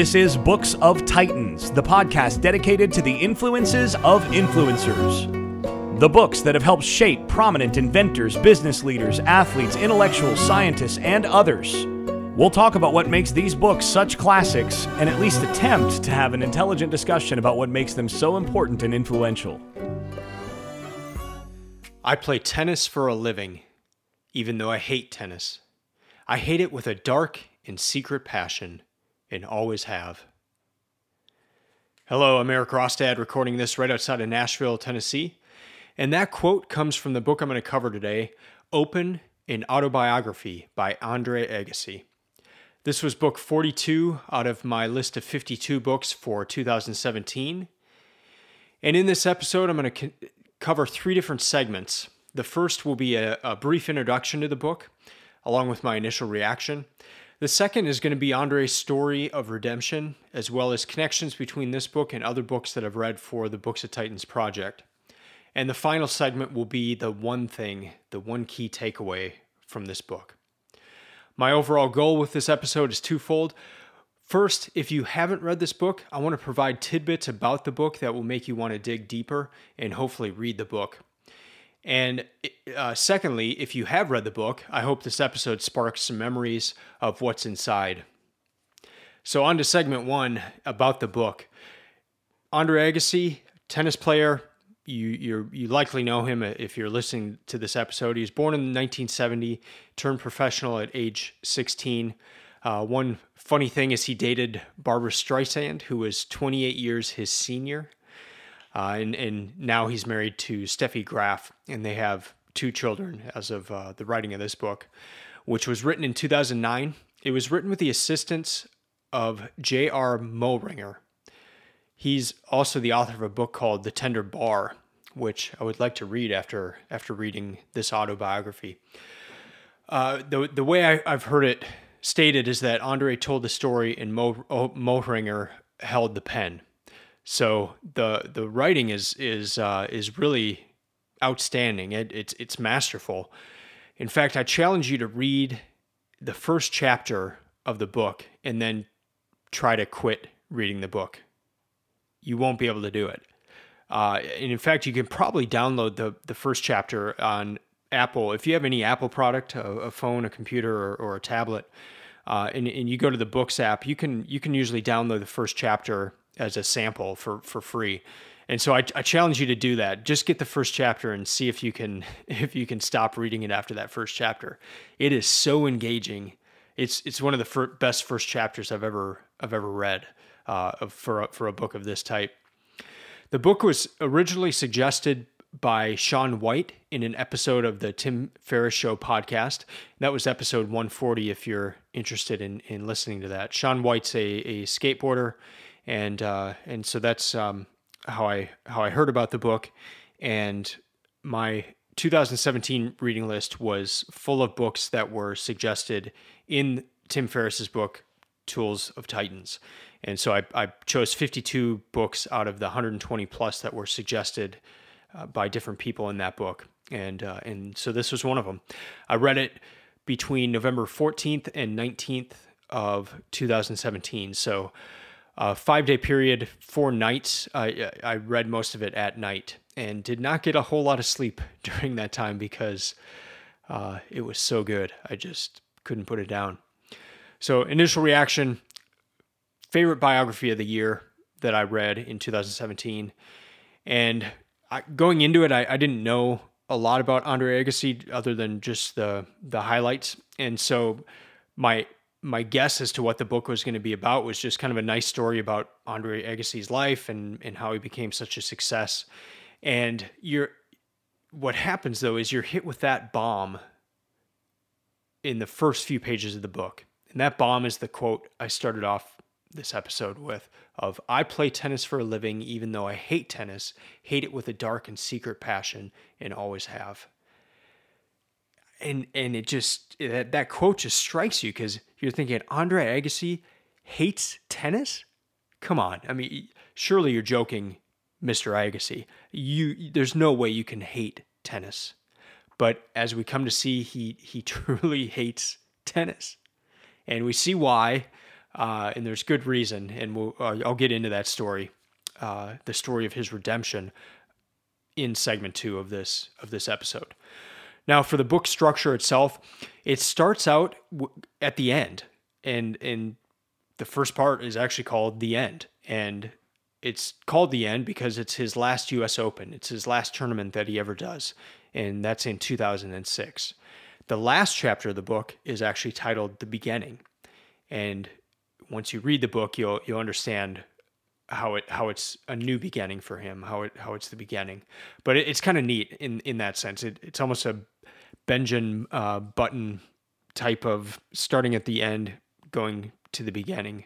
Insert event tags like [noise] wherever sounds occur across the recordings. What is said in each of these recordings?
This is Books of Titans, the podcast dedicated to the influences of influencers. The books that have helped shape prominent inventors, business leaders, athletes, intellectuals, scientists, and others. We'll talk about what makes these books such classics and at least attempt to have an intelligent discussion about what makes them so important and influential. I play tennis for a living, even though I hate tennis. I hate it with a dark and secret passion, and always have. Hello, I'm Eric Rostad, recording this right outside of Nashville, Tennessee. And that quote comes from the book I'm going to cover today Open an Autobiography by Andre Agassi. This was book 42 out of my list of 52 books for 2017. And in this episode, I'm going to co- cover three different segments. The first will be a, a, brief introduction to the book, along with my initial reaction. The second is going to be Andre's story of redemption, as well as connections between this book and other books that I've read for the Books of Titans project. And the final segment will be the one thing, the one key takeaway from this book. My overall goal with this episode is twofold. First, if you haven't read this book, I want to provide tidbits about the book that will make you want to dig deeper and hopefully read the book. And uh, secondly, if you have read the book, I hope this episode sparks some memories of what's inside. So, on to segment one about the book. Andre Agassi, tennis player, you you likely know him if you're listening to this episode. He was born in 1970, turned professional at age 16. Uh, one funny thing is he dated Barbra Streisand, who was 28 years his senior, uh, and and now he's married to Steffi Graf, and they have two children as of uh, the writing of this book, which was written in 2009. It was written with the assistance of J.R. Moehringer, He's also the author of a book called The Tender Bar, which I would like to read after after reading this autobiography. Uh, the the way I, have heard it stated is that Andre told the story and Mo, Moehringer held the pen. So the the writing is is uh, is really outstanding. It, it's it's masterful. In fact, I challenge you to read the first chapter of the book and then try to quit reading the book you won't be able to do it. Uh, and in fact, you can probably download the the first chapter on Apple if you have any Apple product, a, a phone, a computer, or, or a tablet, uh, and, and you go to the Books app. You can you can usually download the first chapter as a sample for for free. And so I, I challenge you to do that. Just get the first chapter and see if you can [laughs] if you can stop reading it after that first chapter. It is so engaging. It's it's one of the fir- best first chapters I've ever I've ever read uh, for, a, for a book of this type. The book was originally suggested by Shaun White in an episode of the Tim Ferriss Show podcast. That was episode 140 if you're interested in, in listening to that. Shaun White's a, a skateboarder, and uh, and so that's um, how I how I heard about the book. And my 2017 reading list was full of books that were suggested in Tim Ferriss's book, Tools of Titans. And so I, I chose 52 books out of the 120 plus that were suggested uh, by different people in that book. And, uh, and so this was one of them. I read it between November 14th and 19th of 2017. So a five day period, four nights. I, I read most of it at night and did not get a whole lot of sleep [laughs] during that time because uh, it was so good. I just couldn't put it down. So, initial reaction favorite biography of the year that I read in 2017. And I, going into it, I, I, didn't know a lot about Andre Agassi other than just the the highlights. And so my my guess as to what the book was going to be about was just kind of a nice story about Andre Agassi's life and and how he became such a success. And you're what happens though is you're hit with that bomb in the first few pages of the book. And that bomb is the quote I started off this episode with of I play tennis for a living even though I hate tennis, hate it with a dark and secret passion and always have. And and it just that, that quote just strikes you cuz you're thinking Andre Agassi hates tennis? Come on. I mean, surely you're joking, Mr. Agassi. You there's no way you can hate tennis. But as we come to see, he he [laughs] truly hates tennis. And we see why uh, and there's good reason, and we'll, uh, I'll get into that story, uh, the story of his redemption, in segment two of this of this episode. Now, for the book structure itself, it starts out at the end, and and the first part is actually called the end, and it's called the end because it's his last U.S. Open. It's his last tournament that he ever does, and that's in 2006. The last chapter of the book is actually titled "The Beginning," and once you read the book, you'll you'll understand how it how it's a new beginning for him, how it how it's the beginning. But it, it's kind of neat in in that sense. It, it's almost a Benjamin uh, Button type of starting at the end, going to the beginning.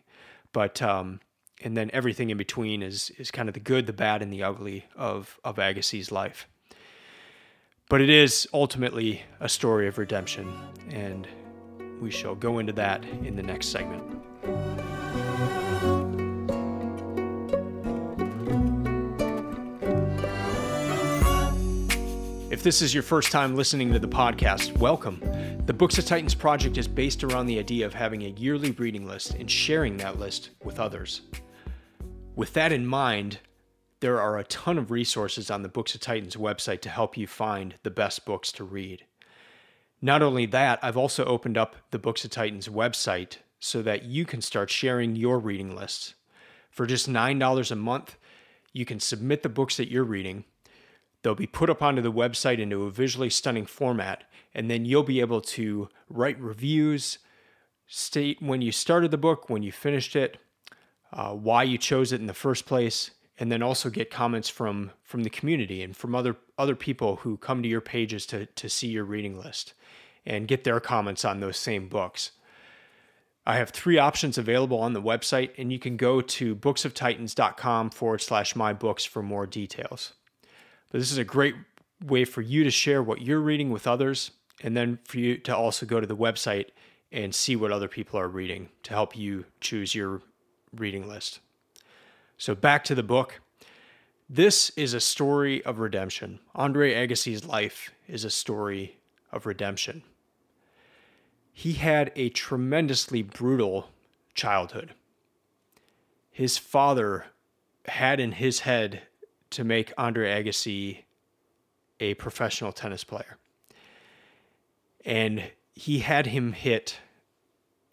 But um, and then everything in between is is kind of the good, the bad, and the ugly of of Agassi's life. But it is ultimately a story of redemption, and we shall go into that in the next segment. This is your first time listening to the podcast, welcome. The Books of Titans project is based around the idea of having a yearly reading list and sharing that list with others. With that in mind, there are a ton of resources on the Books of Titans website to help you find the best books to read. Not only that, I've also opened up the Books of Titans website so that you can start sharing your reading lists. For just $9 a month, you can submit the books that you're reading. They'll be put up onto the website into a visually stunning format, and then you'll be able to write reviews, state when you started the book, when you finished it, uh, why you chose it in the first place, and then also get comments from from the community and from other other people who come to your pages to to see your reading list and get their comments on those same books. I have three options available on the website, and you can go to booksoftitans.com forward slash my books for more details. This is a great way for you to share what you're reading with others, and then for you to also go to the website and see what other people are reading to help you choose your reading list. So back to the book. This is a story of redemption. Andre Agassi's life is a story of redemption he had a tremendously brutal childhood. His father had in his head to make Andre Agassi a professional tennis player. And he had him hit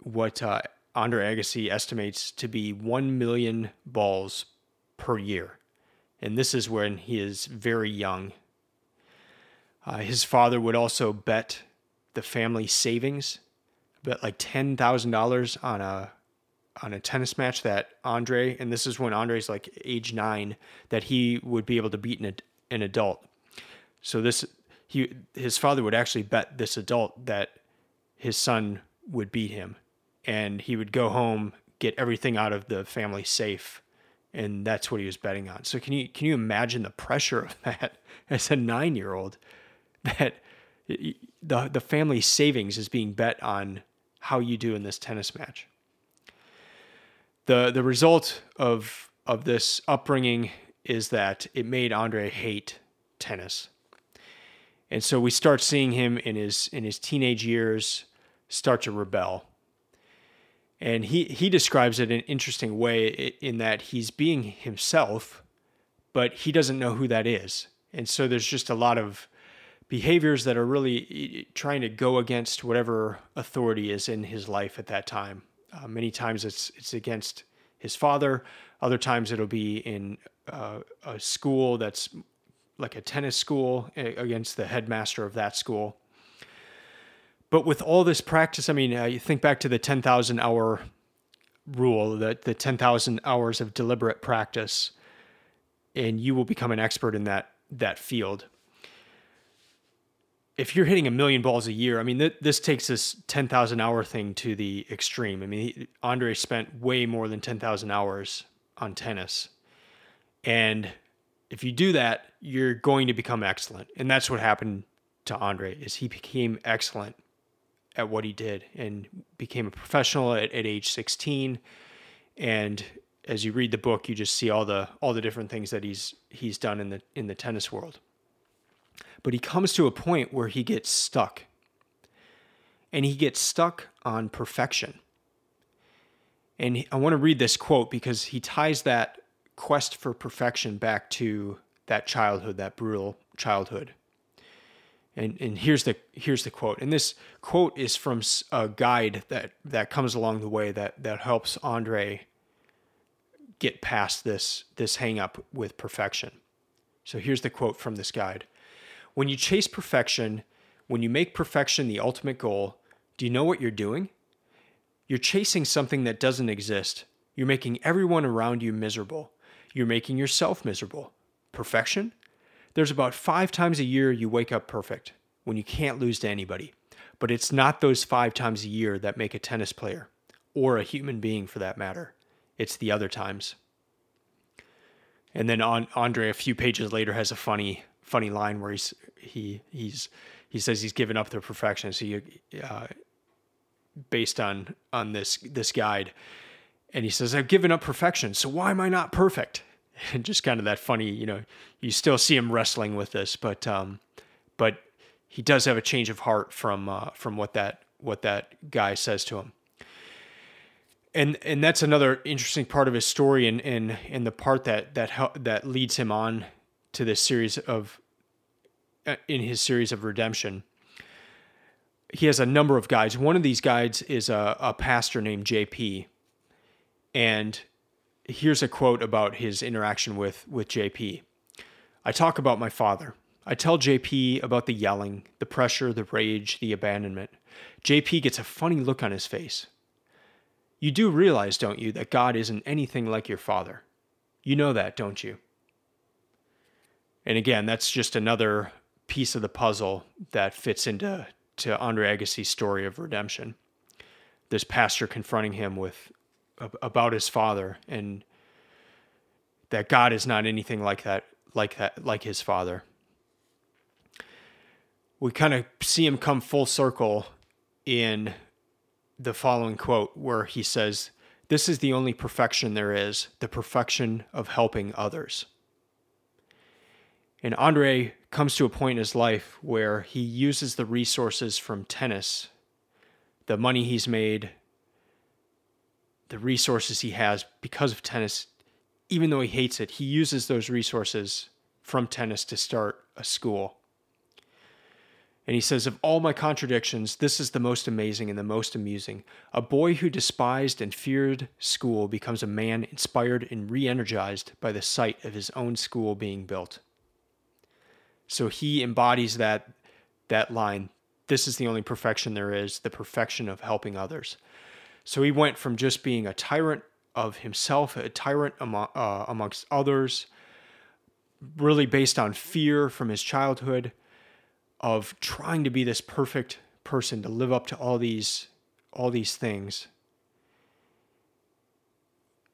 what uh, Andre Agassi estimates to be 1 million balls per year. And this is when he is very young. Uh, his father would also bet the family savings bet like ten thousand dollars on a on a tennis match that Andre, and this is when Andre's like age nine, that he would be able to beat an, an adult. So this he his father would actually bet this adult that his son would beat him, and he would go home get everything out of the family safe, and that's what he was betting on. So can you can you imagine the pressure of [laughs] that as a nine year old that the the family savings is being bet on how you do in this tennis match. The the result of of this upbringing is that it made Andre hate tennis. And so we start seeing him in his in his teenage years start to rebel. And he he describes it in an interesting way in that he's being himself, but he doesn't know who that is. And so there's just a lot of behaviors that are really trying to go against whatever authority is in his life at that time. Uh, many times it's it's against his father. Other times it'll be in uh, a school that's like a tennis school against the headmaster of that school. But with all this practice, I mean, uh, you think back to the 10,000 hour rule, that the 10,000 hours of deliberate practice, and you will become an expert in that that field if you're hitting a million balls a year, I mean, th- this takes this 10,000 hour thing to the extreme. I mean, he, Andre spent way more than 10,000 hours on tennis. And if you do that, you're going to become excellent. And that's what happened to Andre is he became excellent at what he did and became a professional at, at age 16. And as you read the book, you just see all the all the different things that he's he's done in the in the tennis world. But he comes to a point where he gets stuck. And he gets stuck on perfection. And I want to read this quote because he ties that quest for perfection back to that childhood, that brutal childhood. And and here's the here's the quote. And this quote is from a guide that that comes along the way that that helps Andre get past this this hang up with perfection. So here's the quote from this guide. When you chase perfection, when you make perfection the ultimate goal, do you know what you're doing? You're chasing something that doesn't exist. You're making everyone around you miserable. You're making yourself miserable. Perfection? There's about five times a year you wake up perfect when you can't lose to anybody. But it's not those five times a year that make a tennis player, or a human being for that matter. It's the other times. And then on, Andre, a few pages later, has a funny, funny line where he's he he's he says he's given up the perfection. So he, uh, based on on this this guide, and he says I've given up perfection. So why am I not perfect? [laughs] And just kind of that funny, you know, you still see him wrestling with this, but um, but he does have a change of heart from uh, from what that what that guy says to him and and that's another interesting part of his story and and and the part that that that leads him on to this series of Uh, in his series of redemption he has a number of guides. One of these guides is a, a pastor named jp and here's a quote about his interaction with with jp i talk about my father. I tell jp about the yelling the pressure the rage the abandonment. Jp gets a funny look on his face. You do realize, don't you, that God isn't anything like your father? You know that, don't you? And again, that's just another piece of the puzzle that fits into to Andre Agassi's story of redemption. This pastor confronting him with about his father and that God is not anything like that like that like his father. We kind of see him come full circle in the following quote where he says, This is the only perfection there is, the perfection of helping others. And Andre comes to a point in his life where he uses the resources from tennis, the money he's made, the resources he has because of tennis, even though he hates it, he uses those resources from tennis to start a school. And he says, Of all my contradictions, this is the most amazing and the most amusing. A boy who despised and feared school becomes a man inspired and re energized by the sight of his own school being built. So he embodies that, that line this is the only perfection there is, the perfection of helping others. So he went from just being a tyrant of himself, a tyrant among, uh, amongst others, really based on fear from his childhood of trying to be this perfect person to live up to all these all these things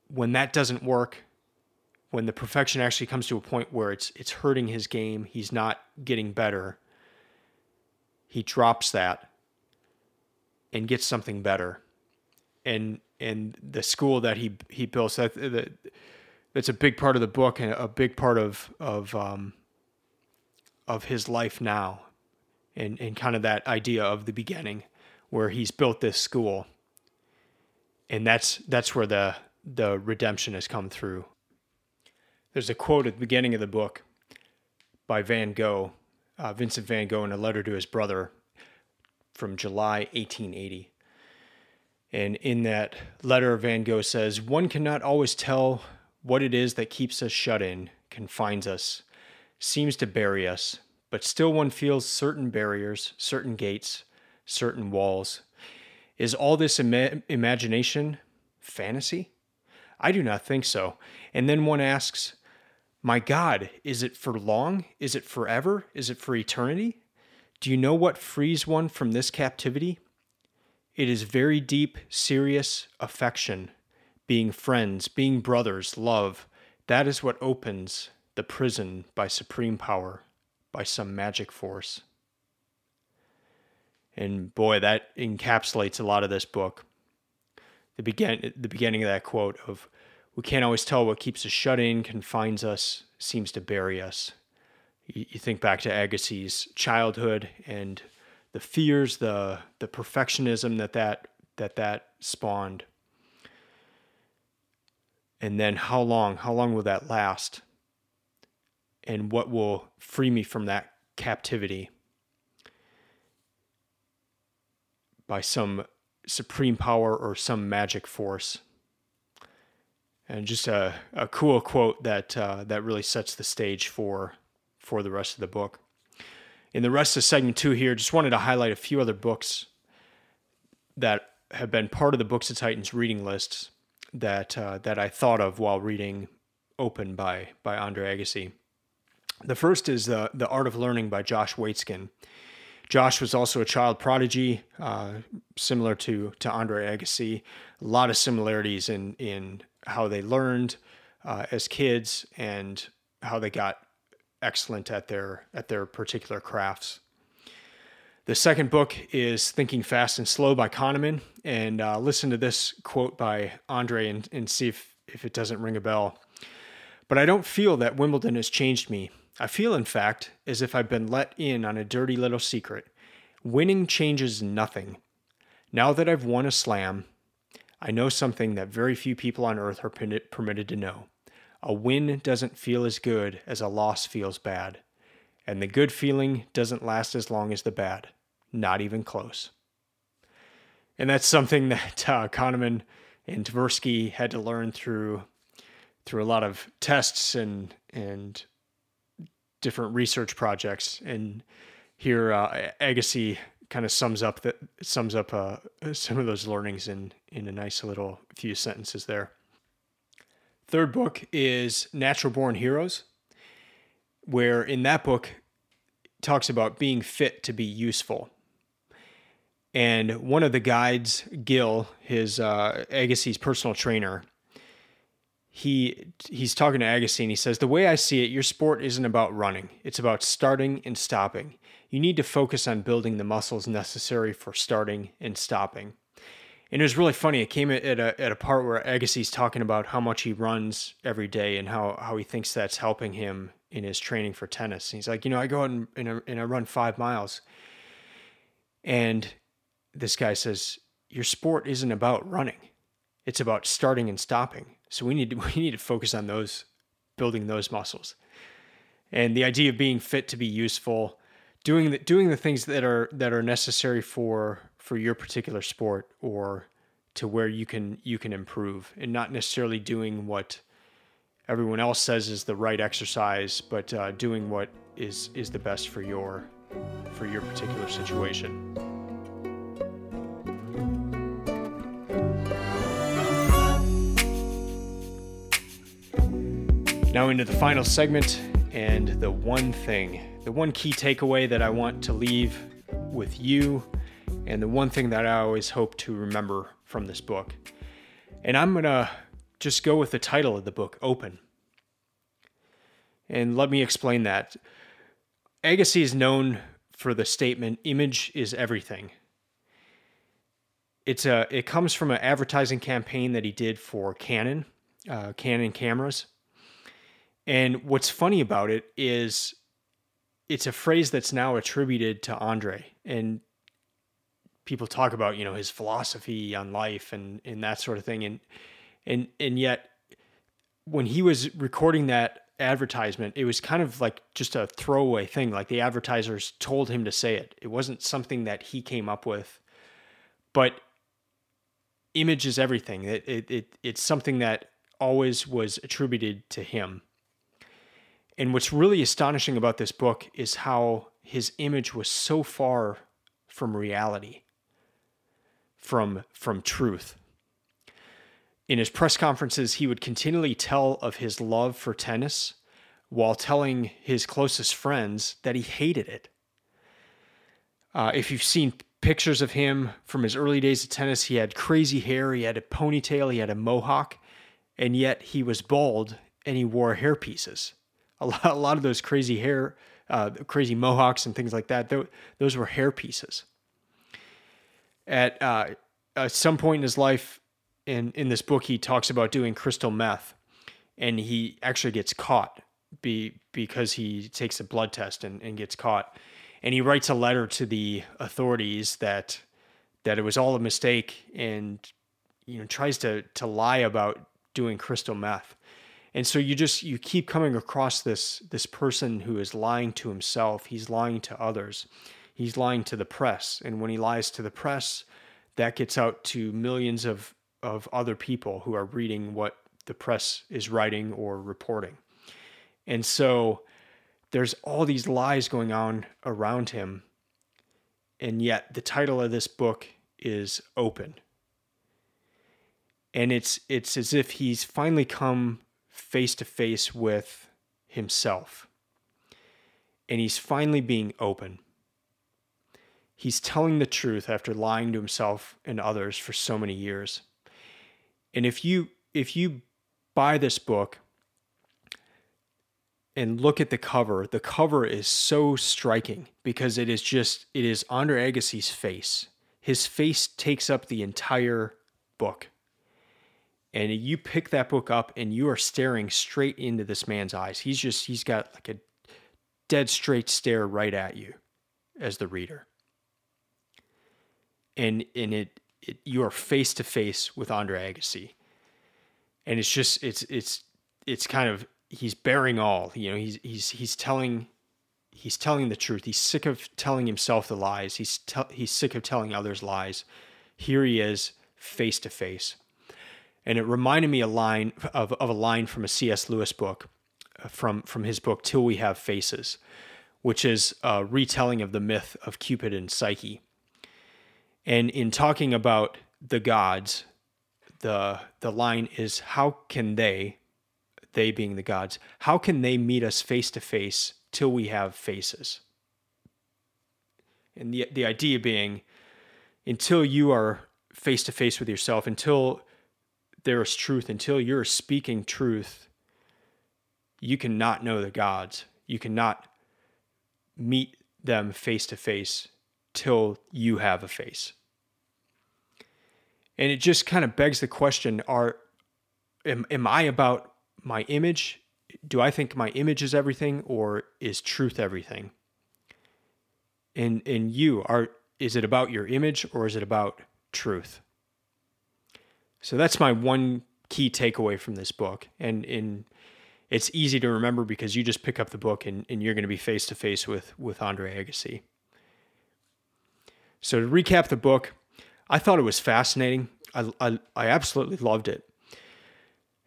when that doesn't work when the perfection actually comes to a point where it's it's hurting his game he's not getting better he drops that and gets something better and and the school that he he built that, that that's a big part of the book and a big part of of um, of his life now and, and kind of that idea of the beginning where he's built this school. And that's that's where the the redemption has come through. There's a quote at the beginning of the book by Van Gogh, uh, Vincent Van Gogh, in a letter to his brother from July 1880. And in that letter, Van Gogh says, One cannot always tell what it is that keeps us shut in, confines us, seems to bury us, but still one feels certain barriers, certain gates, certain walls. Is all this Im- imagination fantasy? I do not think so. And then one asks, My God, is it for long? Is it forever? Is it for eternity? Do you know what frees one from this captivity? It is very deep, serious affection, being friends, being brothers, love. That is what opens the prison by supreme power by some magic force. And boy, that encapsulates a lot of this book. The begin the beginning of that quote of we can't always tell what keeps us shut in, confines us, seems to bury us. You, think back to Agassi's childhood and the fears, the the perfectionism that that that, that spawned. And then how long? How long will that last? And what will free me from that captivity? By some supreme power or some magic force. And just a, a cool quote that uh, that really sets the stage for for the rest of the book. In the rest of segment two here, just wanted to highlight a few other books that have been part of the Books of Titans reading lists that uh, that I thought of while reading Open by by Andre Agassi. The first is the the Art of Learning by Josh Waitzkin. Josh was also a child prodigy, uh, similar to to Andre Agassi. A lot of similarities in in how they learned uh, as kids and how they got excellent at their at their particular crafts. The second book is Thinking Fast and Slow by Kahneman. And uh, listen to this quote by Andre and, and see if, if it doesn't ring a bell. But I don't feel that Wimbledon has changed me. I feel, in fact, as if I've been let in on a dirty little secret. Winning changes nothing. Now that I've won a slam, I know something that very few people on earth are permitted to know. A win doesn't feel as good as a loss feels bad. And the good feeling doesn't last as long as the bad. Not even close. And that's something [laughs] that uh, Kahneman and Tversky had to learn through through a lot of tests and and different research projects. And here, uh, Agassi kind of sums up that sums up uh, [laughs] some of those learnings in in a nice little few sentences there. Third book is Natural Born Heroes, where in that book talks about being fit to be useful. And one of the guides, Gil, his uh, Agassi's personal trainer, he he's talking to Agassi and he says, "The way I see it, your sport isn't about running. It's about starting and stopping. You need to focus on building the muscles necessary for starting and stopping." And it was really funny. It came at a at a part where Agassi's talking about how much he runs every day and how how he thinks that's helping him in his training for tennis. And he's like, you know, I go out and, and, and I run five miles, and this guy says, Your sport isn't about running. It's about starting and stopping. So we need to, [laughs] we need to focus on those, building those muscles. And the idea of being fit to be useful, doing the, doing the things that are that are necessary for for your particular sport or to where you can you can improve and not necessarily doing what everyone else says is the right exercise, but uh, doing what is is the best for your for your particular situation. Now, into the final segment and the one thing, the one key takeaway that I want to leave with you, and the one thing that I always hope to remember from this book. And I'm going to just go with the title of the book, Open. And let me explain that. Agassi is known for the statement, image is everything. It's a, it comes from an advertising campaign that he did for Canon, uh, Canon cameras and what's funny about it is it's a phrase that's now attributed to Andre. And people talk about, you know, his philosophy on life and, and that sort of thing. And and and yet when he was recording that advertisement, it was kind of like just a throwaway thing. Like the advertisers told him to say it. It wasn't something that he came up with. But image is everything. It, it, it it's something that always was attributed to him. And what's really astonishing about this book is how his image was so far from reality, from, from truth. In his press conferences, he would continually tell of his love for tennis while telling his closest friends that he hated it. Uh, if you've seen pictures of him from his early days of tennis, he had crazy hair, he had a ponytail, he had a mohawk, and yet he was bald and he wore hair pieces a lot, a lot of those crazy hair, uh, crazy mohawks and things like that. Those were hair pieces. At uh, at some point in his life, in in this book, he talks about doing crystal meth, and he actually gets caught be because he takes a blood test and, and gets caught, and he writes a letter to the authorities that that it was all a mistake and you know tries to to lie about doing crystal meth. And so you just you keep coming across this this person who is lying to himself, he's lying to others. He's lying to the press, and when he lies to the press, that gets out to millions of of other people who are reading what the press is writing or reporting. And so there's all these lies going on around him. And yet the title of this book is Open. And it's it's as if he's finally come face to face with himself. And he's finally being open. He's telling the truth after lying to himself and others for so many years. And if you if you buy this book and look at the cover, the cover is so striking because it is just it is Andre Agassi's face. His face takes up the entire book. And you pick that book up and you are staring straight into this man's eyes. He's just he's got like a dead straight stare right at you as the reader. And and it, it you are face to face with Andre Agassi. And it's just it's it's it's kind of he's bearing all you know he's he's he's telling he's telling the truth. He's sick of telling himself the lies. He's te- he's sick of telling others lies. Here he is face to face and it reminded me a line of, of a line from a cs lewis book uh, from from his book till we have faces which is a retelling of the myth of cupid and psyche. And in talking about the gods the the line is how can they they being the gods how can they meet us face to face till we have faces? And the the idea being until you are face to face with yourself until there is truth. Until you're speaking truth you cannot know the gods. You cannot meet them face to face till you have a face. And it just kind of begs the question are am, am i about my image? Do i think my image is everything or is truth everything? And and you are is it about your image or is it about truth so that's my one key takeaway from this book and in it's easy to remember because you just pick up the book and, and you're going to be face to face with with andre agassi so to recap the book I thought it was fascinating. I, I, I absolutely loved it.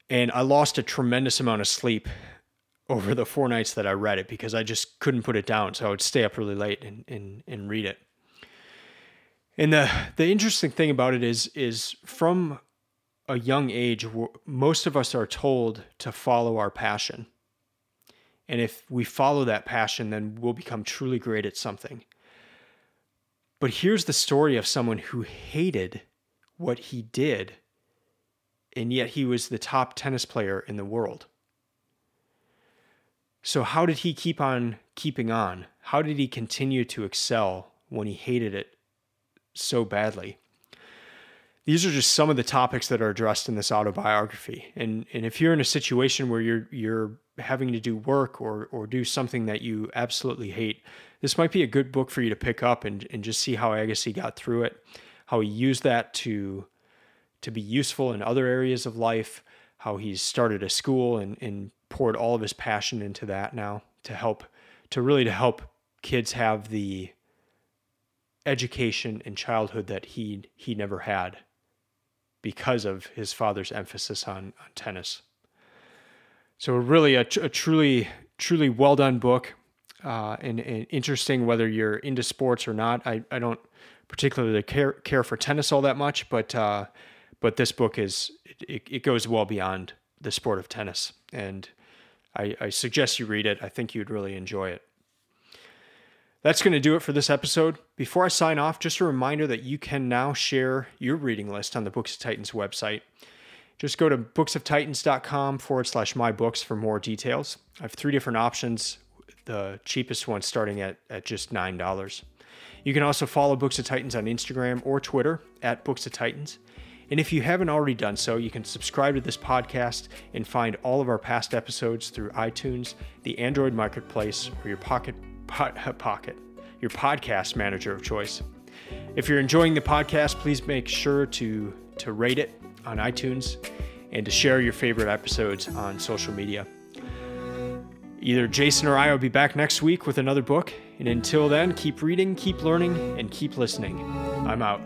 And I lost a tremendous amount of sleep over the four nights that I read it because I just couldn't put it down. So I would stay up really late and, and, and read it. And the, the interesting thing about it is, is from a young age, most of us are told to follow our passion. And if we follow that passion, then we'll become truly great at something. But here's the story of someone who hated what he did, and yet he was the top tennis player in the world. So, how did he keep on keeping on? How did he continue to excel when he hated it so badly? These are just some of the topics that are addressed in this autobiography. And, and if you're in a situation where you're, you're having to do work or, or do something that you absolutely hate, this might be a good book for you to pick up and, and just see how Agassi got through it, how he used that to to be useful in other areas of life, how he's started a school and, and poured all of his passion into that now to help to really to help kids have the education and childhood that he he never had because of his father's emphasis on, on tennis. So really a, a truly truly well done book uh, and, and, interesting whether you're into sports or not. I, I don't particularly care care for tennis all that much, but uh, but this book is it, it goes well beyond the sport of tennis, and I, I suggest you read it. I think you'd really enjoy it. That's going to do it for this episode. Before I sign off, just a reminder that you can now share your reading list on the Books of Titans website. Just go to booksoftitans.com forward slash my books for more details. I have three different options the cheapest one starting at, at just $9. You can also follow Books of Titans on Instagram or Twitter at Books of Titans. And if you haven't already done so, you can subscribe to this podcast and find all of our past episodes through iTunes, the Android Marketplace, or your pocket pocket, your podcast manager of choice. If you're enjoying the podcast, please make sure to to rate it on iTunes and to share your favorite episodes on social media. Either Jason or I will be back next week with another book. And until then, keep reading, keep learning, and keep listening. I'm out.